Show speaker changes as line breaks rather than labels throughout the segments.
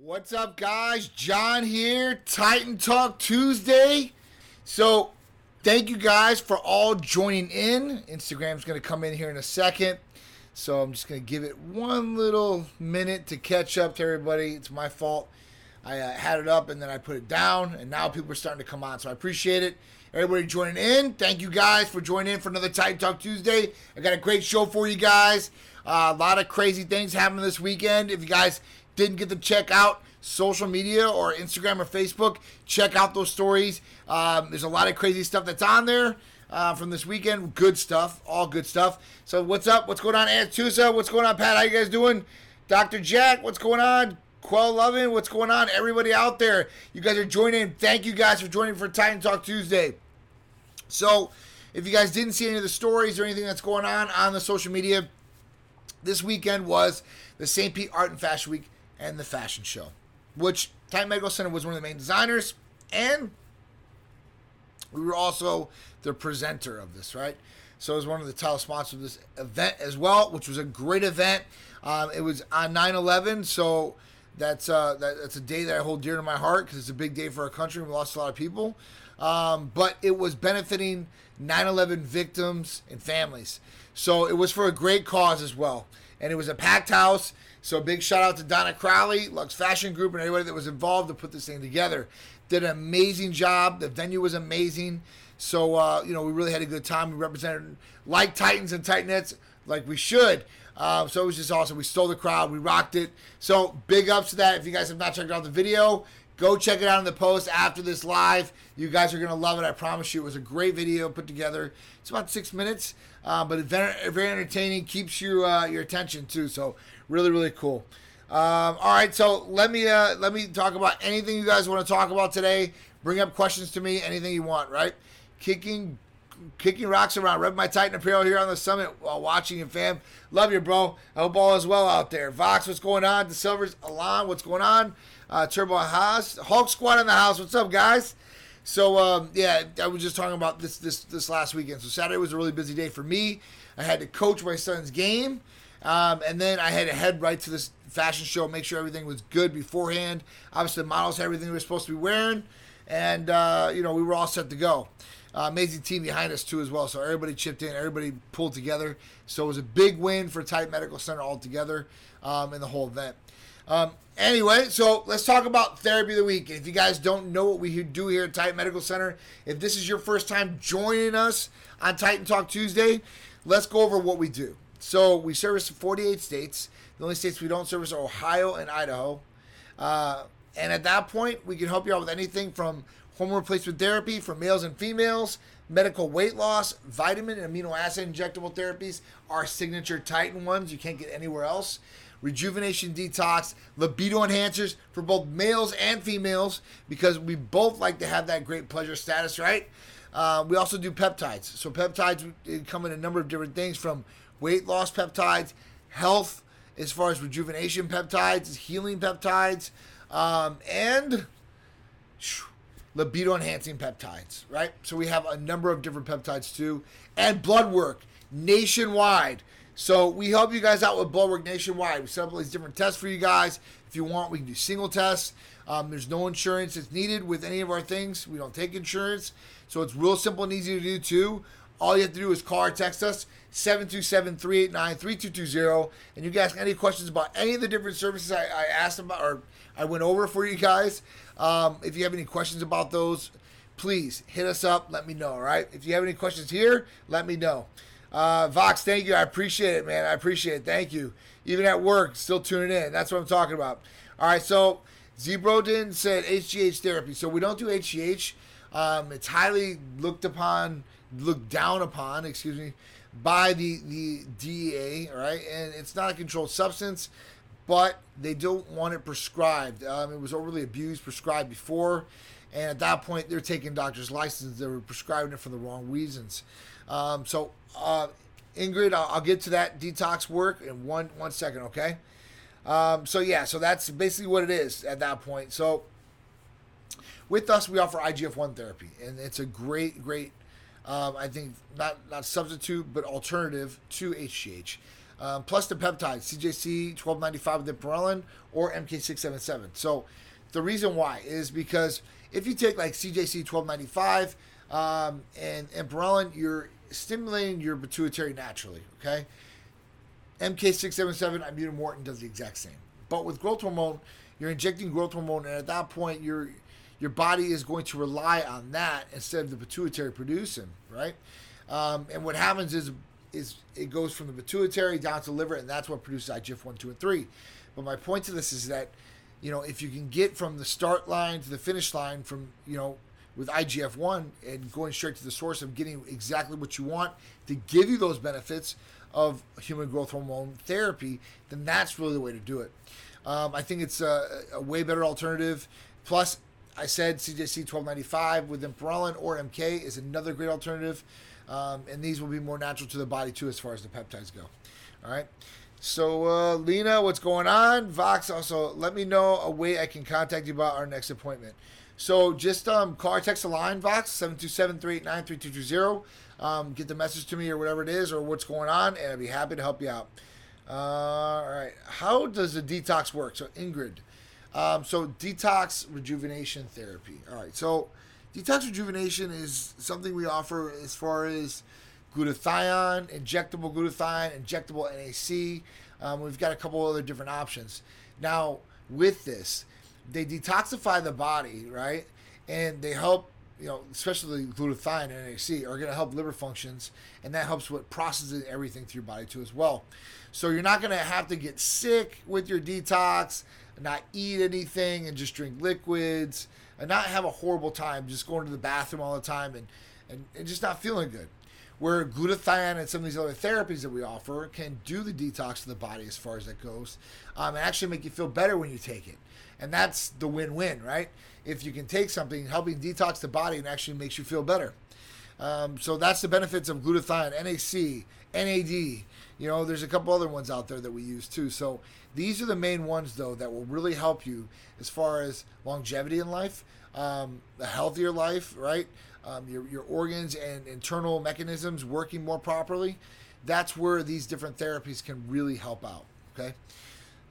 What's up, guys? John here, Titan Talk Tuesday. So, thank you guys for all joining in. Instagram's going to come in here in a second. So, I'm just going to give it one little minute to catch up to everybody. It's my fault. I uh, had it up and then I put it down, and now people are starting to come on. So, I appreciate it. Everybody joining in. Thank you guys for joining in for another Titan Talk Tuesday. I got a great show for you guys. Uh, a lot of crazy things happening this weekend. If you guys didn't get to check out social media or Instagram or Facebook, check out those stories. Um, there's a lot of crazy stuff that's on there uh, from this weekend. Good stuff, all good stuff. So what's up? What's going on, Tusa? What's going on, Pat? How you guys doing? Dr. Jack, what's going on? Quell Loving, what's going on? Everybody out there, you guys are joining. Thank you guys for joining for Titan Talk Tuesday. So, if you guys didn't see any of the stories or anything that's going on on the social media, this weekend was the St. Pete Art and Fashion Week and the fashion show, which Titan Medical Center was one of the main designers, and we were also the presenter of this, right? So it was one of the title sponsors of this event as well, which was a great event. Um, it was on 9/11, so that's uh, that, that's a day that I hold dear to my heart because it's a big day for our country. We lost a lot of people, um, but it was benefiting 9/11 victims and families. So it was for a great cause as well, and it was a packed house. So big shout out to Donna Crowley, Lux Fashion Group, and everybody that was involved to put this thing together. Did an amazing job. The venue was amazing. So uh, you know we really had a good time. We represented like Titans and Titanettes like we should. Uh, so it was just awesome. We stole the crowd. We rocked it. So big ups to that. If you guys have not checked out the video, go check it out in the post after this live. You guys are gonna love it. I promise you. It was a great video put together. It's about six minutes, uh, but very, very entertaining. Keeps you uh, your attention too. So really, really cool. Um, all right, so let me uh, let me talk about anything you guys want to talk about today. Bring up questions to me, anything you want. Right, kicking kicking rocks around. Rep my Titan apparel here on the summit while watching and fam. Love you, bro. I hope all is well out there. Vox, what's going on? The Silvers, Alon, what's going on? Uh, Turbo Haas, Hulk Squad in the house. What's up, guys? So um, yeah, I was just talking about this this this last weekend. So Saturday was a really busy day for me. I had to coach my son's game, um, and then I had to head right to this fashion show, make sure everything was good beforehand. Obviously, the models had everything we were supposed to be wearing, and uh, you know we were all set to go. Uh, amazing team behind us too as well. So everybody chipped in, everybody pulled together. So it was a big win for Titan Medical Center altogether um, in the whole event. Um, anyway, so let's talk about therapy of the week. If you guys don't know what we do here at Titan Medical Center, if this is your first time joining us on Titan Talk Tuesday, let's go over what we do. So we service 48 states. The only states we don't service are Ohio and Idaho. Uh, and at that point, we can help you out with anything from hormone replacement therapy for males and females, medical weight loss, vitamin and amino acid injectable therapies, our signature Titan ones you can't get anywhere else. Rejuvenation detox, libido enhancers for both males and females because we both like to have that great pleasure status, right? Uh, we also do peptides. So peptides come in a number of different things from weight loss peptides, health as far as rejuvenation peptides, healing peptides, um, and libido enhancing peptides, right? So we have a number of different peptides too, and blood work nationwide. So we help you guys out with blood work nationwide. We set up all these different tests for you guys. If you want, we can do single tests. Um, there's no insurance that's needed with any of our things. We don't take insurance. So it's real simple and easy to do too. All you have to do is call or text us 727-389-3220 and you can ask any questions about any of the different services I, I asked about or I went over for you guys. Um, if you have any questions about those, please hit us up. Let me know. All right. If you have any questions here, let me know. Uh, Vox, thank you. I appreciate it, man. I appreciate it. Thank you. Even at work, still tuning in. That's what I'm talking about. All right. So Zebrodin said HGH therapy. So we don't do HGH. Um, it's highly looked upon, looked down upon, excuse me, by the the DEA. All right, and it's not a controlled substance but they don't want it prescribed. Um, it was overly abused, prescribed before, and at that point, they're taking doctor's license. They were prescribing it for the wrong reasons. Um, so, uh, Ingrid, I'll, I'll, get to that detox work in one one second, okay? Um, so yeah, so that's basically what it is at that point. So, with us, we offer IGF one therapy, and it's a great, great. Um, I think not not substitute, but alternative to HGH. um, plus the peptides, CJC 1295 with ipamorelin or MK677. So the reason why is because if you take like CJC 1295 um, and ipamorelin, you're stimulating your pituitary naturally, okay? MK677, ibutamoren does the exact same. But with growth hormone, you're injecting growth hormone, and at that point, your your body is going to rely on that instead of the pituitary producing, right? Um, and what happens is is it goes from the pituitary down to the liver, and that's what produces IGF one, two, and three. But my point to this is that you know if you can get from the start line to the finish line from you know with IGF one and going straight to the source of getting exactly what you want to give you those benefits of human growth hormone therapy, then that's really the way to do it. Um, I think it's a, a, way better alternative. Plus, I said CJC 1295 with ipamorelin or MK is another great alternative. Um, and these will be more natural to the body too as far as the peptides go. All right. So, uh, Lena, what's going on? Vox, also let me know a way I can contact you about our next appointment. So, just um, call or text the line, Vox, 727 389 3220. Um, get the message to me or whatever it is or what's going on, and I'd be happy to help you out. Uh, all right. How does the detox work? So, Ingrid. Um, so, detox rejuvenation therapy. All right. So, detox rejuvenation is something we offer as far as glutathione, injectable glutathione, injectable NAC. Um, we've got a couple other different options. Now, with this, they detoxify the body, right? And they help you know, especially glutathione and NAC, are going to help liver functions, and that helps with processing everything through your body too as well. So you're not going to have to get sick with your detox, not eat anything, and just drink liquids, and not have a horrible time just going to the bathroom all the time and, and, and just not feeling good. Where glutathione and some of these other therapies that we offer can do the detox of the body as far as that goes, um, and actually make you feel better when you take it. And that's the win win, right? If you can take something, helping detox the body and actually makes you feel better. Um, so that's the benefits of glutathione, NAC, NAD. You know, there's a couple other ones out there that we use too. So these are the main ones, though, that will really help you as far as longevity in life, um, a healthier life, right? Um, your, your organs and internal mechanisms working more properly. That's where these different therapies can really help out. Okay.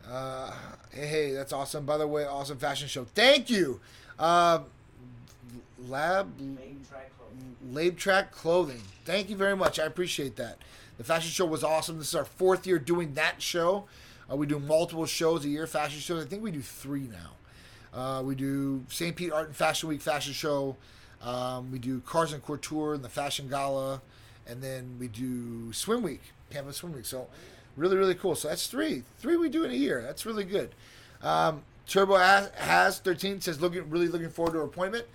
Uh, hey, hey, that's awesome. By the way, awesome fashion show. Thank you. Uh, lab Lab Track Clothing. Thank you very much. I appreciate that. The fashion show was awesome. This is our fourth year doing that show. Uh, we do multiple shows a year, fashion shows. I think we do three now. Uh, we do St. Pete Art and Fashion Week fashion show. Um, we do Cars and Couture and the Fashion Gala, and then we do Swim Week, Campus Swim Week. So really, really cool. So that's three. Three we do in a year. That's really good. Um, Turbo has 13 says looking really looking forward to our appointment.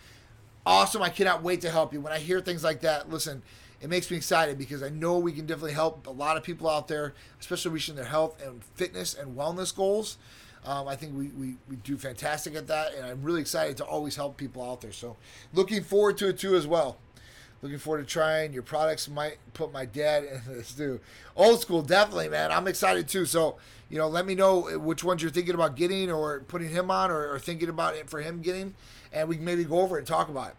Awesome. I cannot wait to help you. When I hear things like that, listen, it makes me excited because I know we can definitely help a lot of people out there, especially reaching their health and fitness and wellness goals. Um, I think we, we, we do fantastic at that, and I'm really excited to always help people out there. So, looking forward to it too as well. Looking forward to trying your products. Might put my dad in this too. Old school, definitely, man. I'm excited too. So, you know, let me know which ones you're thinking about getting or putting him on or, or thinking about it for him getting, and we can maybe go over it and talk about it.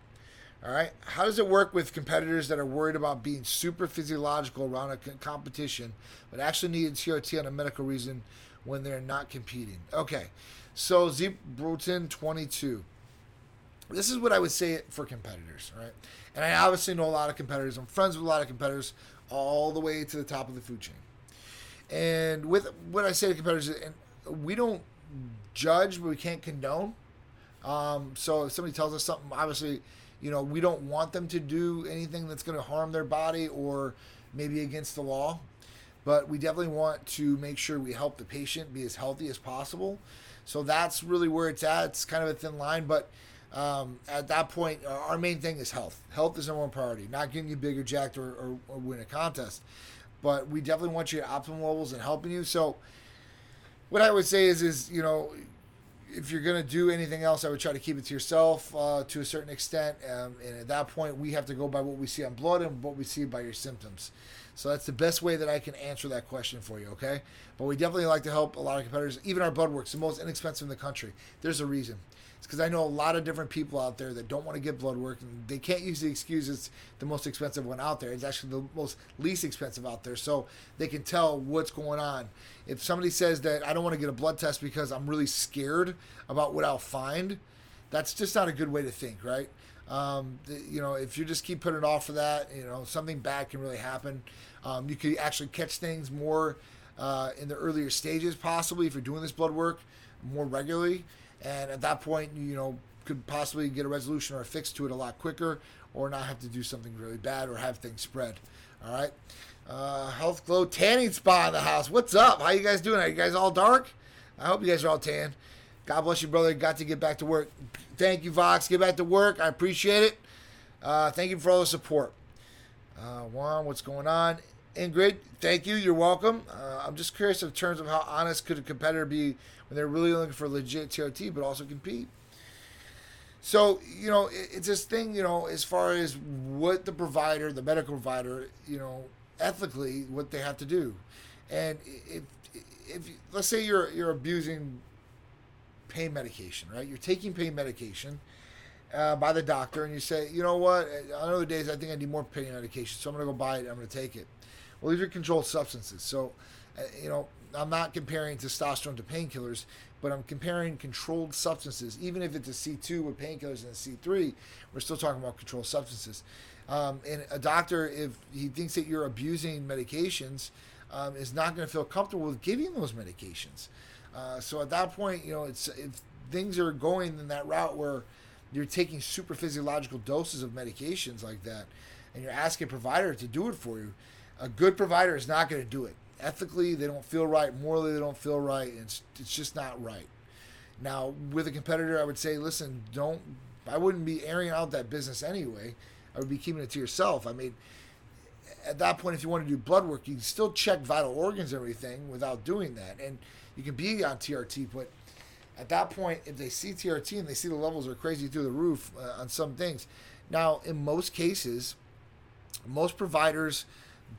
All right. How does it work with competitors that are worried about being super physiological around a competition, but actually need TRT on a medical reason when they're not competing? Okay. So, Zeep Bruton 22. This is what I would say for competitors, right? And I obviously know a lot of competitors. I'm friends with a lot of competitors all the way to the top of the food chain. And with what I say to competitors, and we don't judge, but we can't condone. Um, so if somebody tells us something, obviously, you know, we don't want them to do anything that's going to harm their body or maybe against the law. But we definitely want to make sure we help the patient be as healthy as possible. So that's really where it's at. It's kind of a thin line, but um, at that point, uh, our main thing is health. Health is number one priority, not getting you bigger, jacked, or, or, or win a contest. But we definitely want you at optimal levels and helping you. So, what I would say is, is you know, if you're to do anything else, I would try to keep it to yourself uh, to a certain extent. Um, and at that point, we have to go by what we see on blood and what we see by your symptoms. So that's the best way that I can answer that question for you, okay? But we definitely like to help a lot of competitors. Even our blood work's the most inexpensive in the country. There's a reason. It's because I know a lot of different people out there that don't want to get blood work and they can't use the excuse it's the most expensive one out there. It's actually the most least expensive out there. So they can tell what's going on. If somebody says that I don't want to get a blood test because I'm really scared about what I'll find, that's just not a good way to think, right? Um, you know, if you just keep putting it off for that, you know, something bad can really happen. Um, you could actually catch things more uh, in the earlier stages, possibly if you're doing this blood work more regularly. And at that point, you know, could possibly get a resolution or a fix to it a lot quicker, or not have to do something really bad or have things spread. All right. Uh, Health Glow Tanning Spa in the house. What's up? How you guys doing? Are you guys all dark? I hope you guys are all tan. God bless you, brother. Got to get back to work. Thank you, Vox. Get back to work. I appreciate it. Uh, thank you for all the support. Uh, Juan, what's going on? Ingrid, thank you. You're welcome. Uh, I'm just curious in terms of how honest could a competitor be when they're really looking for legit TRT, but also compete. So you know, it, it's this thing. You know, as far as what the provider, the medical provider, you know, ethically, what they have to do, and if if let's say you're you're abusing pain medication, right? You're taking pain medication uh, by the doctor, and you say, you know what? On other days, I think I need more pain medication, so I'm going to go buy it. I'm going to take it. Well, these are controlled substances, so uh, you know I'm not comparing testosterone to painkillers, but I'm comparing controlled substances. Even if it's a C2 with painkillers and a C3, we're still talking about controlled substances. Um, and a doctor, if he thinks that you're abusing medications, um, is not going to feel comfortable with giving those medications. Uh, so at that point, you know, it's if things are going in that route where you're taking super physiological doses of medications like that, and you're asking a provider to do it for you, a good provider is not going to do it. Ethically, they don't feel right. Morally, they don't feel right. It's it's just not right. Now, with a competitor, I would say, listen, don't. I wouldn't be airing out that business anyway. I would be keeping it to yourself. I mean, at that point, if you want to do blood work, you can still check vital organs and everything without doing that. And you can be on TRT, but at that point, if they see TRT and they see the levels are crazy through the roof uh, on some things, now in most cases, most providers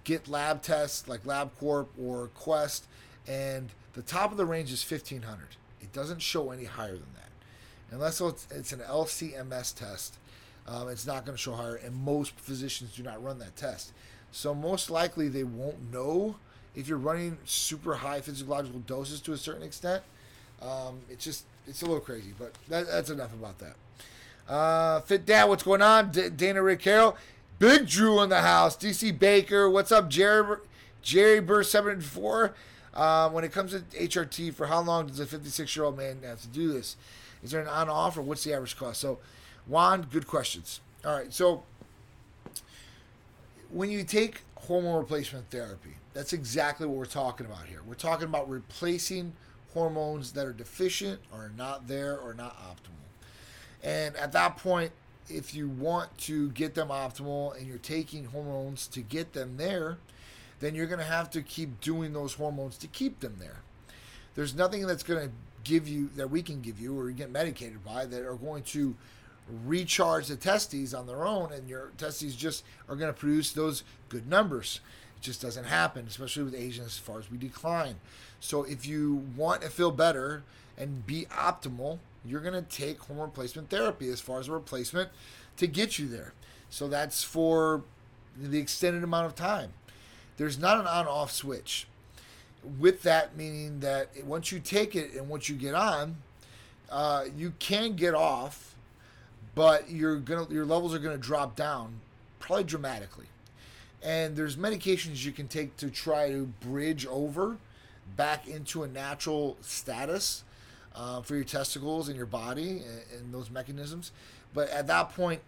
get lab tests like LabCorp or Quest, and the top of the range is 1500. It doesn't show any higher than that, unless it's, an LCMS test. Um, it's not going to show higher, and most physicians do not run that test. So most likely they won't know if you're running super high physiological doses to a certain extent, um, it's just it's a little crazy. But that, that's enough about that. Uh, Fit Dad, what's going on? D- Dana Rick Carroll, Big Drew in the house. DC Baker, what's up? Jerry Jerry Burr seven four. Uh, when it comes to HRT, for how long does a 56 year old man have to do this? Is there an on off or what's the average cost? So, Juan, good questions. All right, so when you take hormone replacement therapy, that's exactly what we're talking about here. We're talking about replacing hormones that are deficient or not there or not optimal. And at that point, if you want to get them optimal and you're taking hormones to get them there, then you're going to have to keep doing those hormones to keep them there. There's nothing that's going to give you that we can give you or get medicated by that are going to recharge the testes on their own and your testes just are going to produce those good numbers It just doesn't happen, especially with Asians as far as we decline. So if you want to feel better and be optimal, you're going to take hormone replacement therapy as far as a replacement to get you there. So that's for the extended amount of time. There's not an on off switch. With that, meaning that once you take it and once you get on, uh, you can get off, but you're gonna your levels are gonna drop down probably dramatically and there's medications you can take to try to bridge over back into a natural status uh, for your testicles and your body and, and, those mechanisms. But at that point,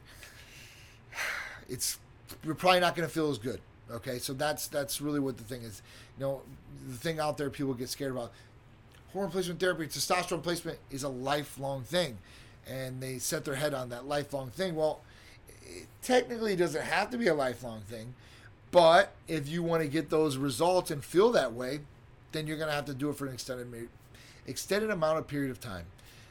it's you're probably not going to feel as good. Okay, so that's that's really what the thing is. You know, the thing out there people get scared about hormone replacement therapy, testosterone replacement is a lifelong thing, and they set their head on that lifelong thing. Well, it technically doesn't have to be a lifelong thing but if you want to get those results and feel that way, then you're going to have to do it for an extended extended amount of period of time.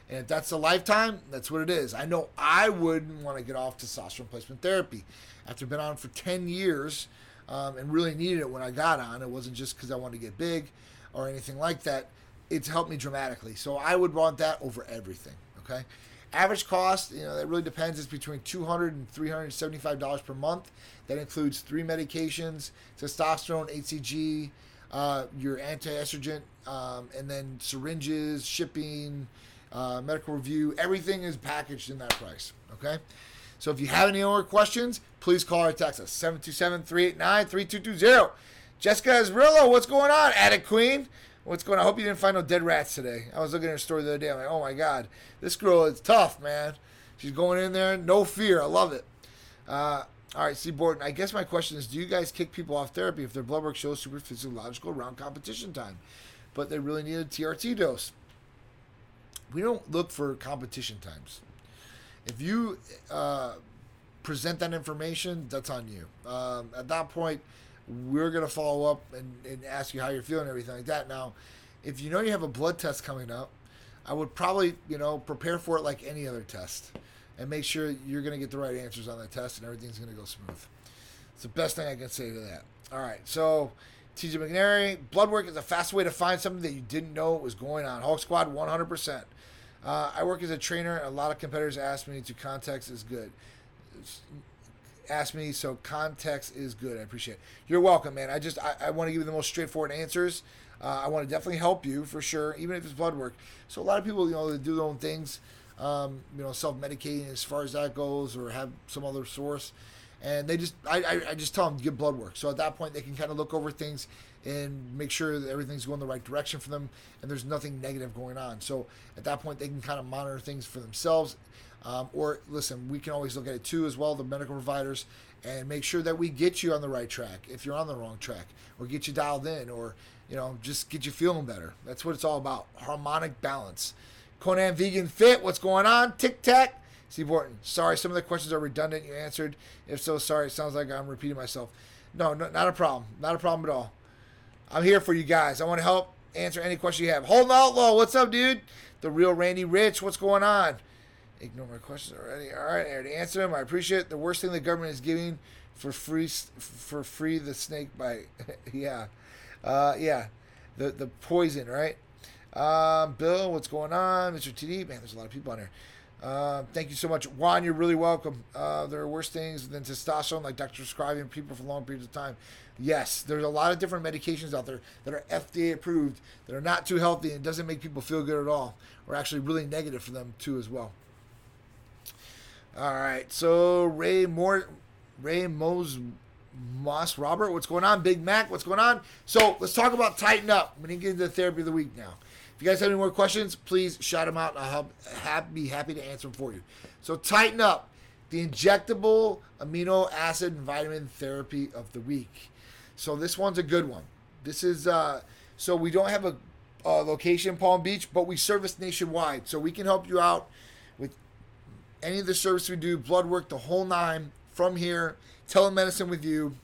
And if that's a lifetime, that's what it is. I know I wouldn't want to get off testosterone replacement therapy. After been on for 10 years, um, and really needed it when I got on. It wasn't just because I wanted to get big or anything like that. It's helped me dramatically. So I would want that over everything. Okay. Average cost, you know, that really depends. It's between $200 and $375 per month. That includes three medications testosterone, HCG, uh, your anti estrogen, um, and then syringes, shipping, uh, medical review. Everything is packaged in that price. Okay. So if you have any more questions, please call or text us 727 389 3220. Jessica Esrillo, what's going on? Attic Queen. What's going on? I hope you didn't find no dead rats today. I was looking at her story the other day. I'm like, oh my God, this girl is tough, man. She's going in there, no fear. I love it. Uh, all right, see, Borden. I guess my question is do you guys kick people off therapy if their blood work shows super physiological around competition time, but they really need a TRT dose? We don't look for competition times. If you uh, present that information, that's on you. Um, at that point, we're going to follow up and, and ask you how you're feeling and everything like that. Now, if you know you have a blood test coming up, I would probably, you know, prepare for it like any other test and make sure you're going to get the right answers on that test and everything's going to go smooth. It's the best thing I can say to that. All right, so TJ McNary, blood work is a fast way to find something that you didn't know was going on. Hulk Squad, 100%. Uh, I work as a trainer. A lot of competitors ask me to context is good. Ask me, so context is good. I appreciate it. You're welcome, man. I just I, I want to give you the most straightforward answers. Uh, I want to definitely help you for sure, even if it's blood work. So a lot of people, you know, they do their own things, um, you know, self-medicating as far as that goes, or have some other source, and they just I, I, I just tell them get blood work. So at that point, they can kind of look over things and make sure that everything's going the right direction for them and there's nothing negative going on. So at that point, they can kind of monitor things for themselves. Um, or listen, we can always look at it too as well, the medical providers, and make sure that we get you on the right track if you're on the wrong track, or get you dialed in, or you know just get you feeling better. That's what it's all about, harmonic balance. Conan Vegan Fit, what's going on? Tic Tac. Steve Borton, sorry, some of the questions are redundant. You answered. If so, sorry. It sounds like I'm repeating myself. No, no, not a problem. Not a problem at all. I'm here for you guys. I want to help answer any question you have. Holden Outlaw, what's up, dude? The real Randy Rich, what's going on? Ignore my questions already. All right, I already answered them. I appreciate it. The worst thing the government is giving for free for free the snake bite. yeah, uh, yeah, the the poison, right? Um, Bill, what's going on? Mr. TD, man, there's a lot of people on here. Uh, thank you so much, Juan. You're really welcome. Uh, there are worse things than testosterone, like Dr. prescribing people for long periods of time. Yes, there's a lot of different medications out there that are FDA approved that are not too healthy and doesn't make people feel good at all, or actually really negative for them too as well. All right, so Ray Moore, Ray Mose Moss Robert, what's going on? Big Mac, what's going on? So let's talk about tighten up. We need to get into the therapy of the week now. If you guys have any more questions, please shout them out. I'll be happy to answer them for you. So tighten up the injectable amino acid and vitamin therapy of the week. So this one's a good one. This is uh, so we don't have a, a location in Palm Beach, but we service nationwide, so we can help you out any of the service we do, blood work, the whole nine from here, telemedicine with you.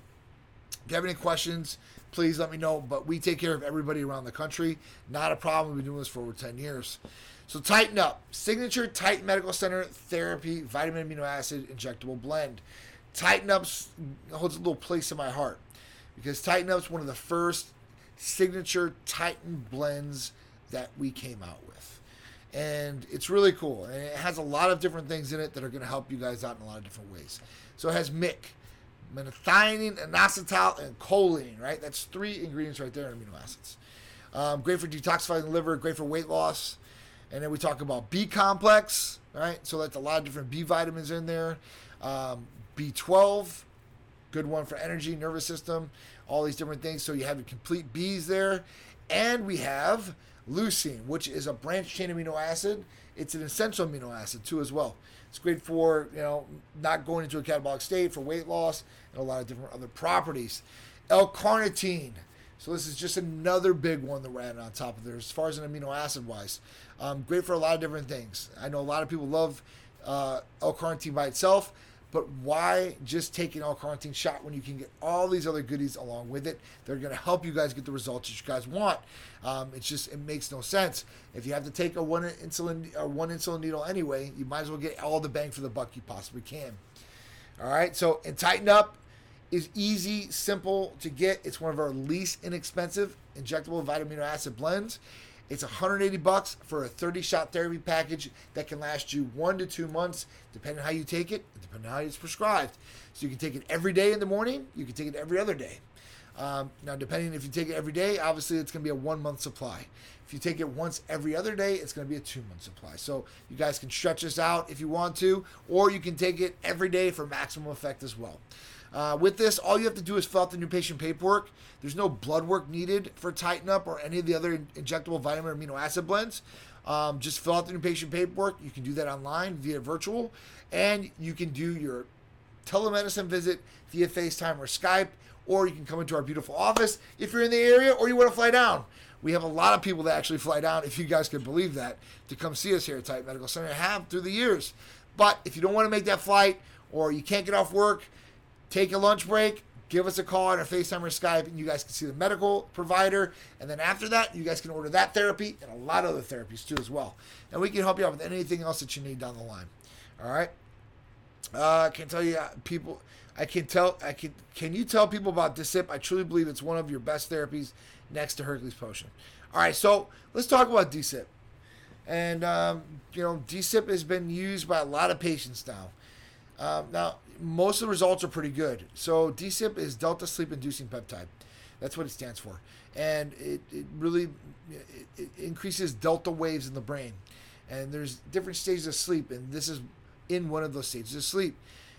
If you have any questions, please let me know. But we take care of everybody around the country. Not a problem. We've been doing this for over 10 years. So tighten up. Signature Titan Medical Center Therapy Vitamin Amino Acid Injectable Blend. Tighten up holds a little place in my heart because Tighten Up's one of the first signature Titan blends that we came out with. And it's really cool. And it has a lot of different things in it that are going to help you guys out in a lot of different ways. So it has MIC, methionine, inositol, and choline, right? That's three ingredients right there in amino acids. Um, great for detoxifying the liver, great for weight loss. And then we talk about B complex, right? So that's a lot of different B vitamins in there. Um, B12, good one for energy, nervous system, all these different things. So you have a complete B's there. And we have leucine, which is a branched chain amino acid. It's an essential amino acid too, as well. It's great for you know not going into a catabolic state for weight loss and a lot of different other properties. L-carnitine. So this is just another big one that we're adding on top of there as far as an amino acid wise. Um, great for a lot of different things. I know a lot of people love uh, L-carnitine by itself. But why just take an L-carnitine shot when you can get all these other goodies along with it? They're going to help you guys get the results that you guys want. Um, it's just it makes no sense. If you have to take a one insulin or one insulin needle anyway, you might as well get all the bang for the buck you possibly can. All right. So and tighten up is easy, simple to get. It's one of our least inexpensive injectable vitamin acid blends. It's 180 bucks for a 30 shot therapy package that can last you one to two months, depending on how you take it, depending on how it's prescribed. So you can take it every day in the morning. You can take it every other day. Um, now, depending if you take it every day, obviously it's going to be a one month supply. If you take it once every other day, it's going to be a two month supply. So you guys can stretch this out if you want to, or you can take it every day for maximum effect as well. Uh, with this, all you have to do is fill out the new patient paperwork. There's no blood work needed for Tighten Up or any of the other injectable vitamin or amino acid blends. Um, just fill out the new patient paperwork. You can do that online via virtual, and you can do your telemedicine visit via FaceTime or Skype, or you can come into our beautiful office if you're in the area or you want to fly down. We have a lot of people that actually fly down, if you guys can believe that, to come see us here at Titan Medical Center. I have through the years. But if you don't want to make that flight or you can't get off work, take a lunch break, give us a call on our FaceTime or Skype, and you guys can see the medical provider. And then after that, you guys can order that therapy and a lot of other therapies too as well. And we can help you out with anything else that you need down the line. All right. Uh, I can tell you, uh, people. I can tell. I can. Can you tell people about DSIP? I truly believe it's one of your best therapies next to Hercules Potion. All right, so let's talk about DSIP. And um, you know, DSIP has been used by a lot of patients now. Um, now, most of the results are pretty good. So DSIP is delta sleep inducing peptide. That's what it stands for, and it, it really it, it increases delta waves in the brain. And there's different stages of sleep, and this is in one of those stages of sleep,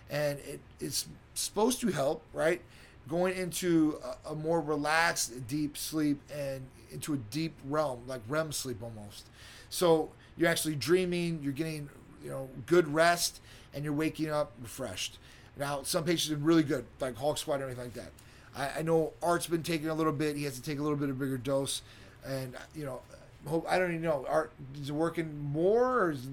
and it, it's supposed to help, right? Going into a, a more relaxed, deep sleep and into a deep realm, like REM sleep almost. So you're actually dreaming, you're getting, you know, good rest, and you're waking up refreshed. Now, some patients are really good, like Hulk Squad or anything like that. I, I know Art's been taking a little bit. He has to take a little bit of bigger dose, and you know, hope I don't even know. Art is it working more, or is,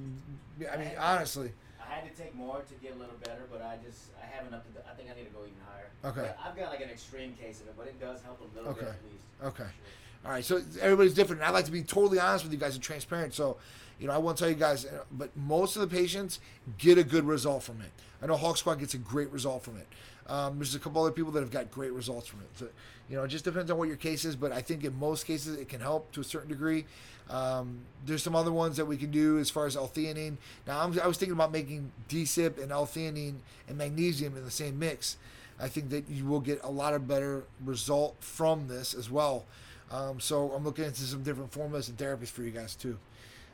I mean, honestly.
I had to take more to get a little better, but I just I haven't up to. The, I think I need to go even higher.
Okay.
But I've got like an extreme case of it, but it does help a little
Okay.
bit at least.
Okay.
Sure.
All right, so everybody's different. And I like to be totally honest with you guys and transparent. So, you know, I won't tell you guys, but most of the patients get a good result from it. I know Hulk Squad gets a great result from it. Um, there's a couple other people that have got great results from it. So, you know, it just depends on what your case is, but I think in most cases it can help to a certain degree. Um, there's some other ones that we can do as far as L-theanine. Now, I'm, I was thinking about making D-SIP and L-theanine and magnesium in the same mix. I think that you will get a lot of better result from this as well. Um, so I'm looking into some different formulas and therapies for you guys too.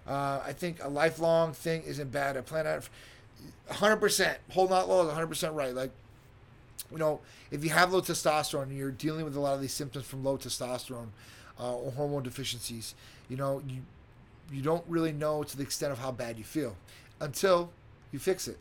Uh, I think a lifelong thing isn't bad. I plan out 100%. Whole not low is 100% right. Like, you know, if you have low testosterone and you're dealing with a lot of these symptoms from low testosterone uh, or hormone deficiencies, you know, you you don't really know to the extent of how bad you feel until you fix it.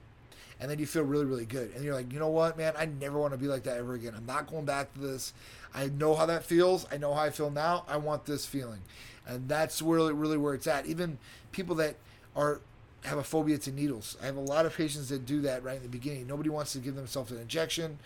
And then you feel really, really good. And you're like, you know what, man, I never want to be like that ever again. I'm not going back to this. I know how that feels. I know how I feel now. I want this feeling. And that's really, really where it's at. Even people that are have a phobia to needles. I have a lot of patients that do that right in the beginning. Nobody wants to give themselves an injection.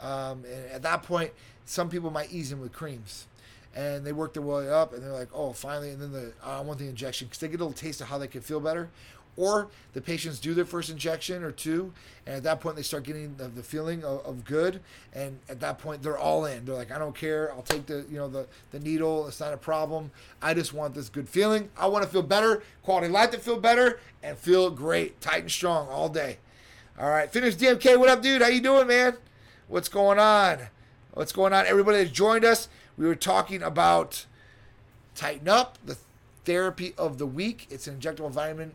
Um, and at that point, some people might ease in with creams. And they work their way up, and they're like, "Oh, finally!" And then the I want the injection because they get a little taste of how they can feel better. Or the patients do their first injection or two, and at that point they start getting the, the feeling of, of good, and at that point they're all in. They're like, "I don't care. I'll take the you know the the needle. It's not a problem. I just want this good feeling. I want to feel better, quality life to feel better, and feel great, tight and strong all day." All right, finish DMK. What up, dude? How you doing, man? What's going on? What's going on? Everybody that joined us, we were talking about Tighten Up, the therapy of the week. It's an injectable vitamin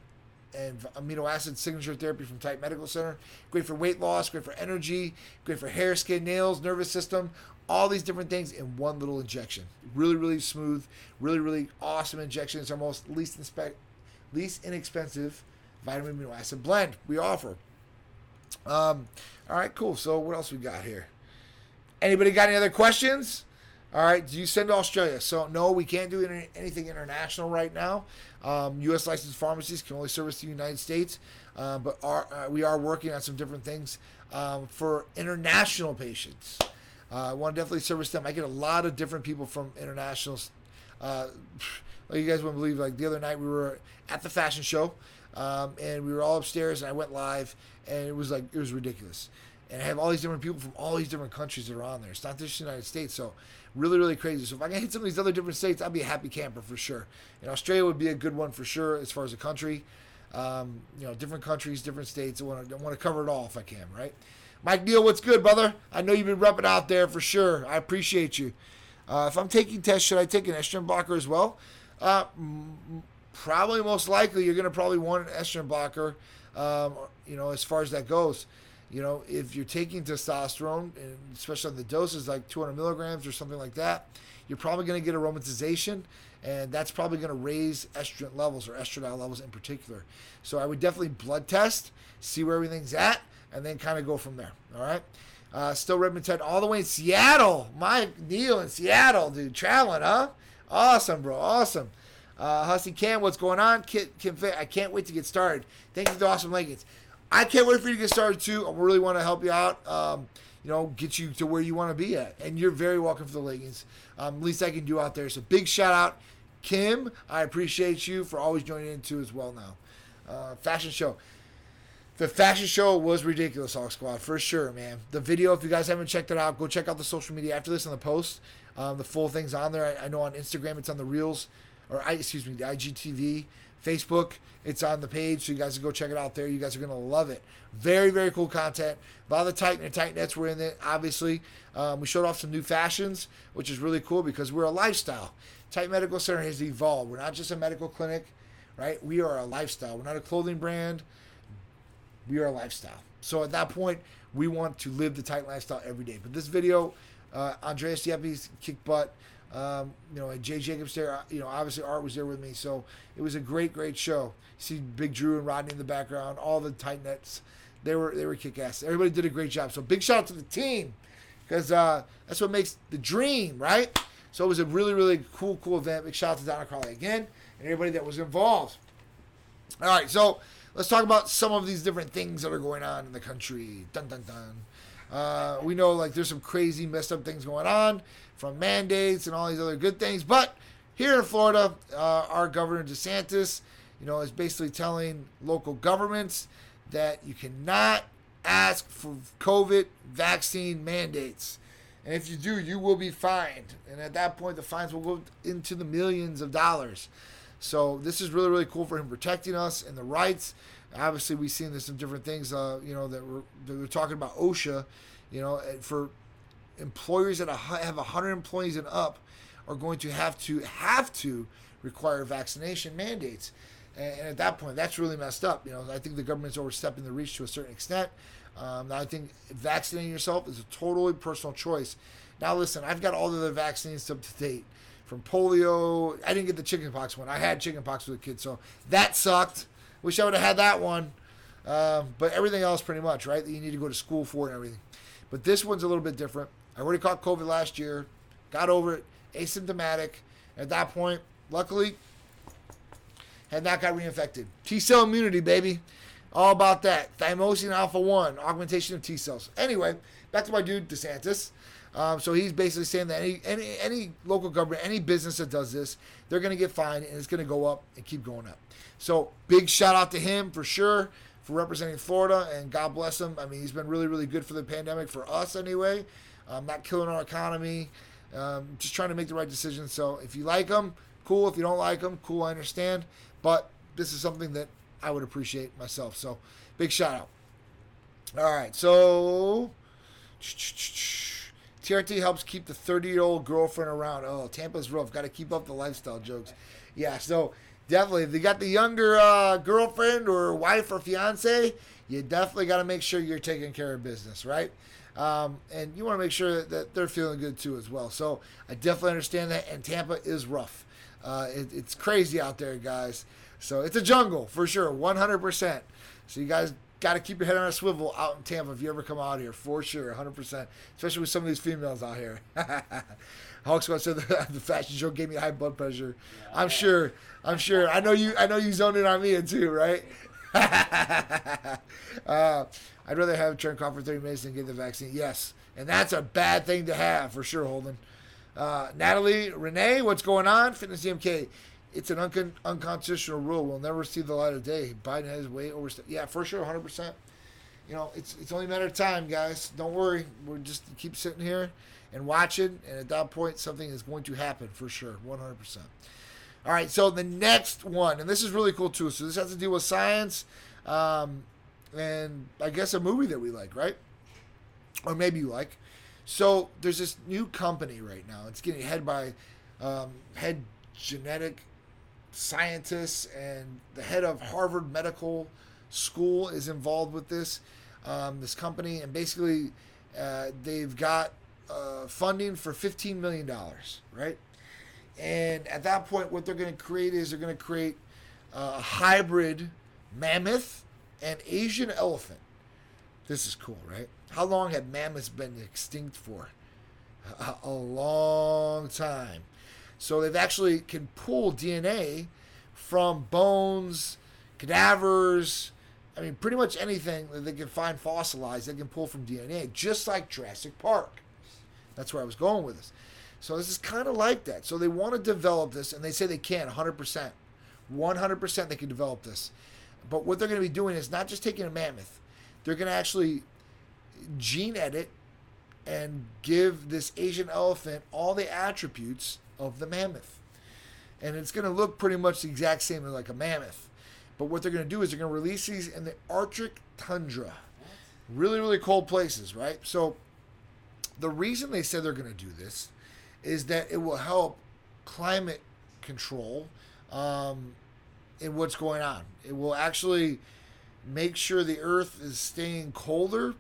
and amino acid signature therapy from Titan Medical Center. Great for weight loss, great for energy, great for hair, skin, nails, nervous system, all these different things in one little injection. Really, really smooth, really, really awesome injection. It's our most least inspect, least inexpensive vitamin amino acid blend we offer. Um, all right, cool. So what else we got here? Anybody got any other questions? All right, do you send to Australia? So no, we can't do any, anything international right now. Um, U.S. licensed pharmacies can only service the United States, uh, but are, uh, we are working on some different things um, for international patients. Uh, I want to definitely service them. I get a lot of different people from internationals. Uh, like you guys wouldn't believe. Like the other night, we were at the fashion show, um, and we were all upstairs, and I went live, and it was like it was ridiculous. and I have all these different people from all these different countries that are on there. It's not just the United States, so really, really crazy. So if I can hit some of these other different states, I'd be a happy camper for sure. And Australia would be a good one for sure as far as a country. Um, you know, different countries, different states. I want to want to cover it all if I can, right? Mike Neal, what's good, brother? I know you've been repping out there for sure. I appreciate you. Uh, if I'm taking tests, should I take an estrogen blocker as well? Uh, m- probably most likely you're going to probably want an estrogen blocker, um, you know, as far as that goes. You know, if you're taking testosterone, and especially on the doses like 200 milligrams or something like that, you're probably going to get aromatization, and that's probably going to raise estrogen levels or estradiol levels in particular. So I would definitely blood test, see where everything's at, and then kind of go from there. All right. Uh, still Redmond 10 all the way in Seattle. Mike Neal in Seattle, dude. Traveling, huh? Awesome, bro. Awesome. Uh, Hussy Cam, what's going on? Kim, Kim I can't wait to get started. Thank you to Awesome Leggings. I can't wait for you to get started too. I really want to help you out. Um, you know, get you to where you want to be at. And you're very welcome for the leggings. Um, least I can do out there. So big shout out, Kim. I appreciate you for always joining in too as well now. Uh, fashion show. The fashion show was ridiculous, Hulk Squad, for sure, man. The video, if you guys haven't checked it out, go check out the social media after this on the post. Um, the full thing's on there. I, I, know on Instagram it's on the Reels, or I, excuse me, the IGTV. Facebook, it's on the page, so you guys can go check it out there. You guys are going to love it. Very, very cool content. Of the tight and Titanettes were in it, obviously. Um, we showed off some new fashions, which is really cool because we're a lifestyle. Titan Medical Center has evolved. We're not just a medical clinic, right? We are a lifestyle. We're not a clothing brand we are a lifestyle. So at that point, we want to live the tight lifestyle every day. But this video, uh, Andreas Yepes kicked butt. Um, you know, Jay Jacobs there. You know, obviously Art was there with me, so it was a great, great show. You see Big Drew and Rodney in the background, all the Titanettes. They were they were kick ass. Everybody did a great job. So big shout out to the team, because uh, that's what makes the dream, right? So it was a really, really cool, cool event. Big shout out to Donna Crowley again and everybody that was involved. All right, so let's talk about some of these different things that are going on in the country. Dun dun dun. Uh, we know like there's some crazy messed up things going on from mandates and all these other good things, but here in Florida, uh, our governor DeSantis, you know, is basically telling local governments that you cannot ask for COVID vaccine mandates. And if you do, you will be fined. And at that point, the fines will go into the millions of dollars. So this is really really cool for him protecting us and the rights. Obviously, we've seen this in different things. Uh, you know that we're that we're talking about OSHA. You know, for employers that have 100 employees and up are going to have to have to require vaccination mandates. And, and at that point, that's really messed up. You know, I think the government's overstepping the reach to a certain extent. Um, I think vaccinating yourself is a totally personal choice. Now, listen, I've got all the other vaccines up to date from polio. I didn't get the chickenpox one. I had chickenpox with a kid, so that sucked. Wish I would have had that one. Um, but everything else, pretty much, right? That you need to go to school for and everything. But this one's a little bit different. I already caught COVID last year, got over it, asymptomatic. At that point, luckily, had not got reinfected. T cell immunity, baby. All about that. Thymosin alpha 1, augmentation of T cells. Anyway, back to my dude, DeSantis. Um, so he's basically saying that any, any any local government, any business that does this, they're going to get fined and it's going to go up and keep going up. So big shout out to him for sure for representing Florida and God bless him. I mean, he's been really really good for the pandemic for us anyway. Um, not killing our economy, um, just trying to make the right decisions. So if you like him, cool. If you don't like him, cool. I understand. But this is something that I would appreciate myself. So big shout out. All right, so. TRT helps keep the 30 year old girlfriend around. Oh, Tampa's rough. Got to keep up the lifestyle jokes. Yeah, so definitely, if you got the younger uh, girlfriend or wife or fiance, you definitely got to make sure you're taking care of business, right? Um, and you want to make sure that they're feeling good too as well. So I definitely understand that. And Tampa is rough. Uh, it, it's crazy out there, guys. So it's a jungle for sure, 100%. So you guys got to keep your head on a swivel out in Tampa if you ever come out here, for sure, 100%. Especially with some of these females out here. Hawks said the, the fashion show gave me high blood pressure. Yeah, I'm sure. I'm sure. I know you. I know you zoned in on me too, right? uh, I'd rather have turn cough for 30 minutes than get the vaccine. Yes, and that's a bad thing to have for sure, Holden. Uh, Natalie Renee, what's going on? Fitness DMK it's an uncon- unconstitutional rule. We'll never see the light of day. Biden has way overstepped. Yeah, for sure, 100%. you know, it's it's only a matter of time, guys. Don't worry. We're just keep sitting here and watching, and at that point, something is going to happen for sure, 100%. All right, so the next one, and this is really cool too. So this has to do with science, um, and I guess a movie that we like, right? Or maybe you like. So there's this new company right now. It's getting head by um, head genetic scientists, and the head of Harvard Medical School is involved with this. Um, this company, and basically, uh, they've got uh, funding for $15 million, right? And at that point, what they're going to create is they're going to create a hybrid mammoth and Asian elephant. This is cool, right? How long have mammoths been extinct for? A, a long time. So they've actually can pull DNA from bones, cadavers, I mean, pretty much anything that they can find fossilized, they can pull from DNA, just like Jurassic Park. That's where I was going with this. So this is kind of like that. So they want to develop this, and they say they can 100%. 100% they can develop this. But what they're going to be doing is not just taking a mammoth, they're going to actually gene edit and give this Asian elephant all the attributes of the mammoth. And it's going to look pretty much the exact same like a mammoth. But what they're going to do is they're going to release these in the Arctic tundra. Really, really cold places, right? So the reason they said they're going to do this is that it will help climate control um, in what's going on. It will actually make sure the Earth is staying colder.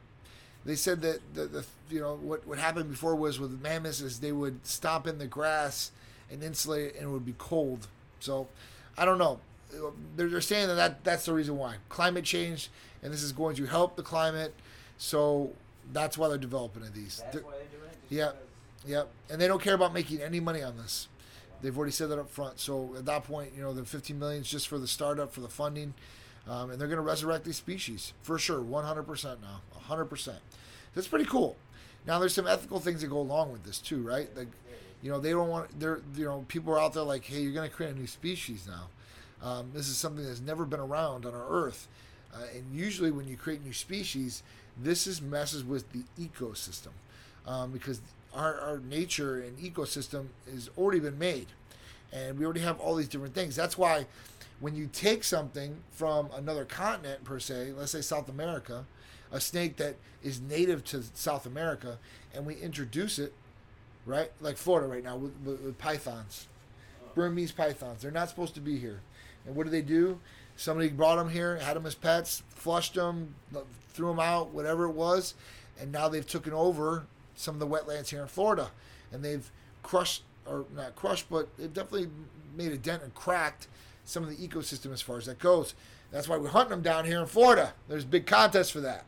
They said that the, the you know what what happened before was with mammoths is they would stomp in the grass and insulate it and it would be cold. So I don't know. They're, they're saying that, that that's the reason why climate change and this is going to help the climate. So that's why they're developing these.
That's
They're-
why they're doing it. Just
Yeah. Yep, and they don't care about making any money on this. They've already said that up front. So at that point, you know, the 15 million is just for the startup, for the funding, um, and they're going to resurrect these species for sure, 100% now, 100%. That's pretty cool. Now there's some ethical things that go along with this too, right? Like, you know, they don't want. They're you know, people are out there like, hey, you're going to create a new species now. Um, this is something that's never been around on our Earth, uh, and usually when you create new species, this is messes with the ecosystem um, because our, our nature and ecosystem has already been made and we already have all these different things that's why when you take something from another continent per se let's say south america a snake that is native to south america and we introduce it right like florida right now with, with, with pythons burmese pythons. They're not supposed to be here. And what do they do? Somebody brought them here had them as pets flushed them threw them out whatever it was and now they've taken over some of the wetlands here in Florida, and they've crushed or not crushed, but they've definitely made a dent and cracked some of the ecosystem as far as that goes. That's why we're hunting them down here in Florida. There's big contests for that.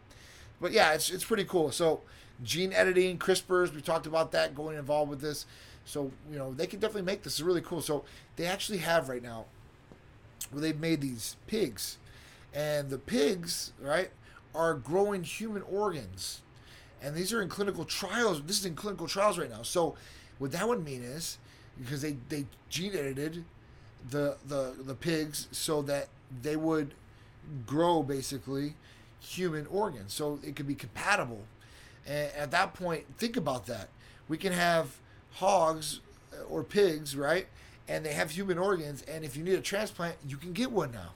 But yeah, it's it's pretty cool. So gene editing, CRISPRs, we talked about that going involved with this. So you know they can definitely make this. It's really cool. So they actually have right now where they've made these pigs, and the pigs right are growing human organs and these are in clinical trials. This is in clinical trials right now. So, what that would mean is because they they gene edited the the the pigs so that they would grow basically human organs, so it could be compatible. And at that point, think about that. We can have hogs uh, or pigs, right? And they have human organs, and if you need a transplant, you can get one now.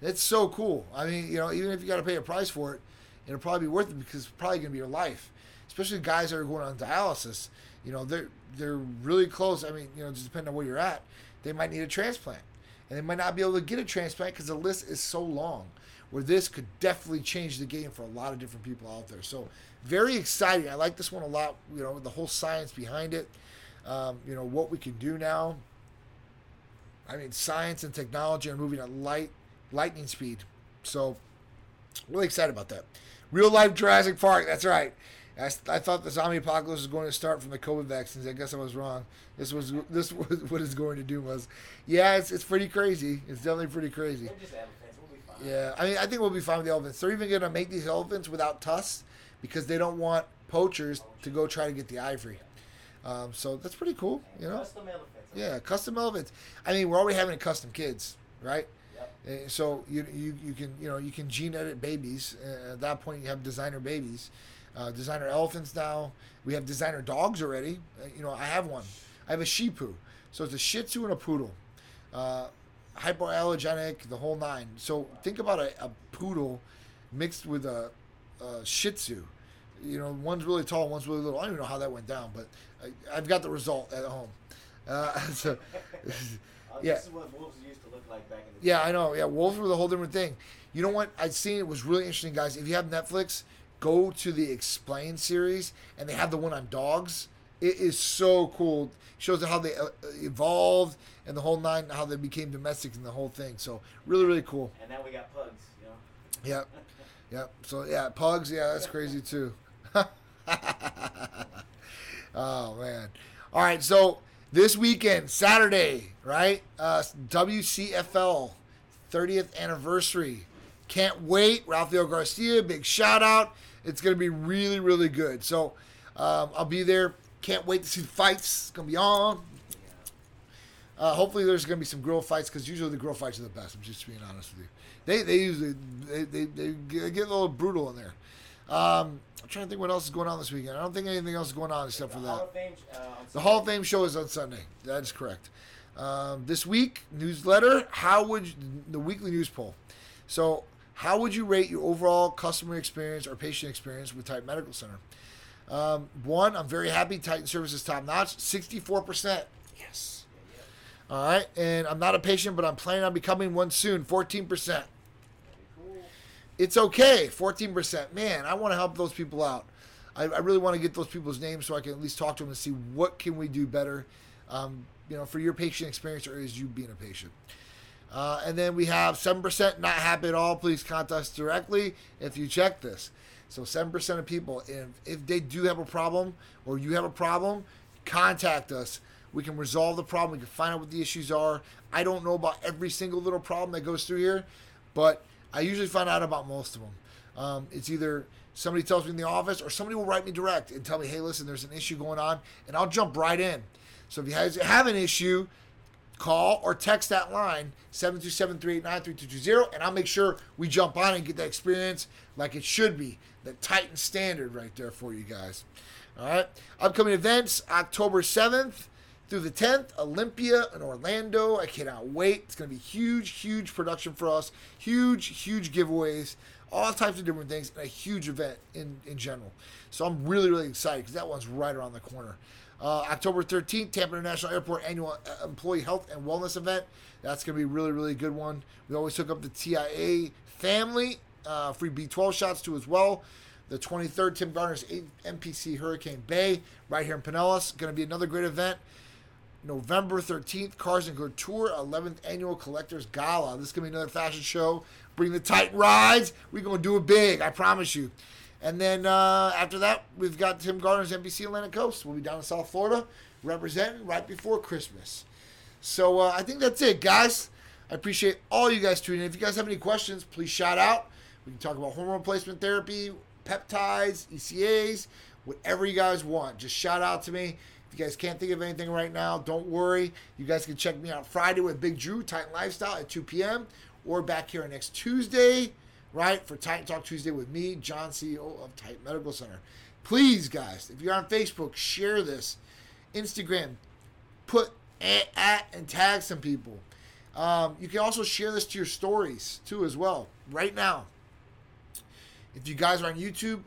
That's so cool. I mean, you know, even if you got to pay a price for it, it'll probably be worth it because it's probably going to be your life. Especially guys that are going on dialysis, you know, they're they're really close. I mean, you know, just depending on where you're at, they might need a transplant, and they might not be able to get a transplant because the list is so long. Where this could definitely change the game for a lot of different people out there. So very exciting. I like this one a lot. You know, the whole science behind it. Um, you know what we can do now. I mean, science and technology are moving at light lightning speed. So really excited about that. Real life Jurassic Park. That's right. I, I thought the zombie apocalypse was going to start from the COVID vaccines. I guess I was wrong. This was this was what it's going to do was, yeah, it's, it's pretty crazy. It's definitely pretty crazy.
They're just elephants. We'll.
Yeah, I mean, I think we'll be fine with the elephants. They're even going to make these elephants without tusks because they don't want poachers to go try to get the ivory. Um, so that's pretty cool, you know.
Custom elephants.
Yeah, custom elephants. I mean, we're already having custom kids, right?
Yep.
Uh, So you, you you can you know you can gene edit babies. Uh, at that point, you have designer babies, uh, designer elephants now. We have designer dogs already. Uh, you know, I have one. I have a Shih Tzu. So it's a Shih Tzu and a poodle. Uh, hypoallergenic, the whole nine. So think about a, a poodle mixed with a, a Shih Tzu. You know, one's really tall, one's really little. I don't even know how that went down, but I, I've got the result at home. Uh, so, Yeah.
This is what wolves used to look like back in the
yeah, I know. Yeah, wolves were the whole different thing. You know what? I'd seen it was really interesting, guys. If you have Netflix, go to the Explain series, and they have the one on dogs. It is so cool. Shows how they uh, evolved and the whole nine, how they became domestic and the whole thing. So really, really cool.
And now we got pugs, you know.
Yep. Yep. So yeah, pugs. Yeah, that's crazy too. oh man. All right. So this weekend, Saturday, right? Uh, WCFL 30th anniversary. Can't wait. Rafael Garcia, big shout out. It's gonna be really, really good. So um, I'll be there. Can't wait to see the fights. It's gonna be on. Uh, hopefully, there's going to be some grill fights because usually the grill fights are the best. I'm just being honest with you. They they usually they, they, they get a little brutal in there. Um, I'm trying to think what else is going on this weekend. I don't think anything else is going on except for
The
that.
Hall of Fame. Uh,
The Hall of Fame show is on Sunday. That is correct. Um, this week newsletter. How would you, the weekly news poll? So, how would you rate your overall customer experience or patient experience with Titan Medical Center? Um, one, I'm very happy. Titan service is top notch. 64 percent. Yes. All right, and I'm not a patient, but I'm planning on becoming one soon. 14 percent.
Cool.
It's okay. 14%. Man, I want to help those people out. I, I really want to get those people's names so I can at least talk to them and see what can we do better, um, you know, for your patient experience or is you being a patient. Uh, and then we have 7% not happy at all. Please contact us directly if you check this. So 7% of people, if, if they do have a problem or you have a problem, contact us. We can resolve the problem. We can find out what the issues are. I don't know about every single little problem that goes through here, but I usually find out about most of them. Um, it's either somebody tells me in the office or somebody will write me direct and tell me, hey, listen, there's an issue going on, and I'll jump right in. So if you have an issue, call or text that line 727-389-3220 and I'll make sure we jump on and get that experience like it should be. The Titan standard right there for you guys. All right. Upcoming events October 7th through the 10th, Olympia in Orlando. I cannot wait. It's going to be huge, huge production for us. Huge, huge giveaways, all types of different things, and a huge event in, in general. So I'm really, really excited because that one's right around the corner. Uh, October 13th, Tampa International Airport annual uh, employee health and wellness event. That's going to be really, really good one. We always hook up the TIA family, uh, free B12 shots too as well. The 23rd, Tim Gardner's NPC Hurricane Bay, right here in Pinellas. Going to be another great event. November 13th, Cars and Couture, 11th Annual Collectors Gala. This is going to be another fashion show. Bring the tight rides. We're going to do it big, I promise you. And then uh, after that, we've got Tim Gardner's NPC Atlantic Coast. We'll be down in South Florida representing right before Christmas. So uh, I think that's it, guys. I appreciate all you guys tuning in. If you guys have any questions, please shout out. We can talk about hormone replacement therapy, peptides, ECAs, whatever you guys want. Just shout out to me. If you guys can't think of anything right now, don't worry. You guys can check me out Friday with Big Drew, Titan Lifestyle at 2 p.m. or back here next Tuesday, right, for Titan Talk Tuesday with me, John, CEO of Titan Medical Center. Please, guys, if you're on Facebook, share this. Instagram, put at, at and tag some people. Um, you can also share this to your stories too, as well, right now. If you guys are on YouTube,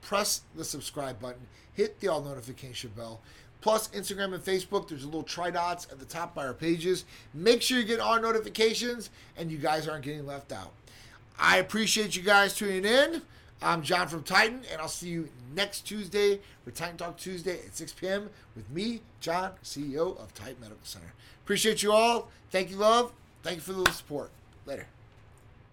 press the subscribe button, hit the all notification bell. Plus, Instagram and Facebook, there's a little tri dots at the top by our pages. Make sure you get our notifications and you guys aren't getting left out. I appreciate you guys tuning in. I'm John from Titan, and I'll see you next Tuesday for Titan Talk Tuesday at 6 p.m. with me, John, CEO of Titan Medical Center. Appreciate you all. Thank you, love. Thank you for the support. Later.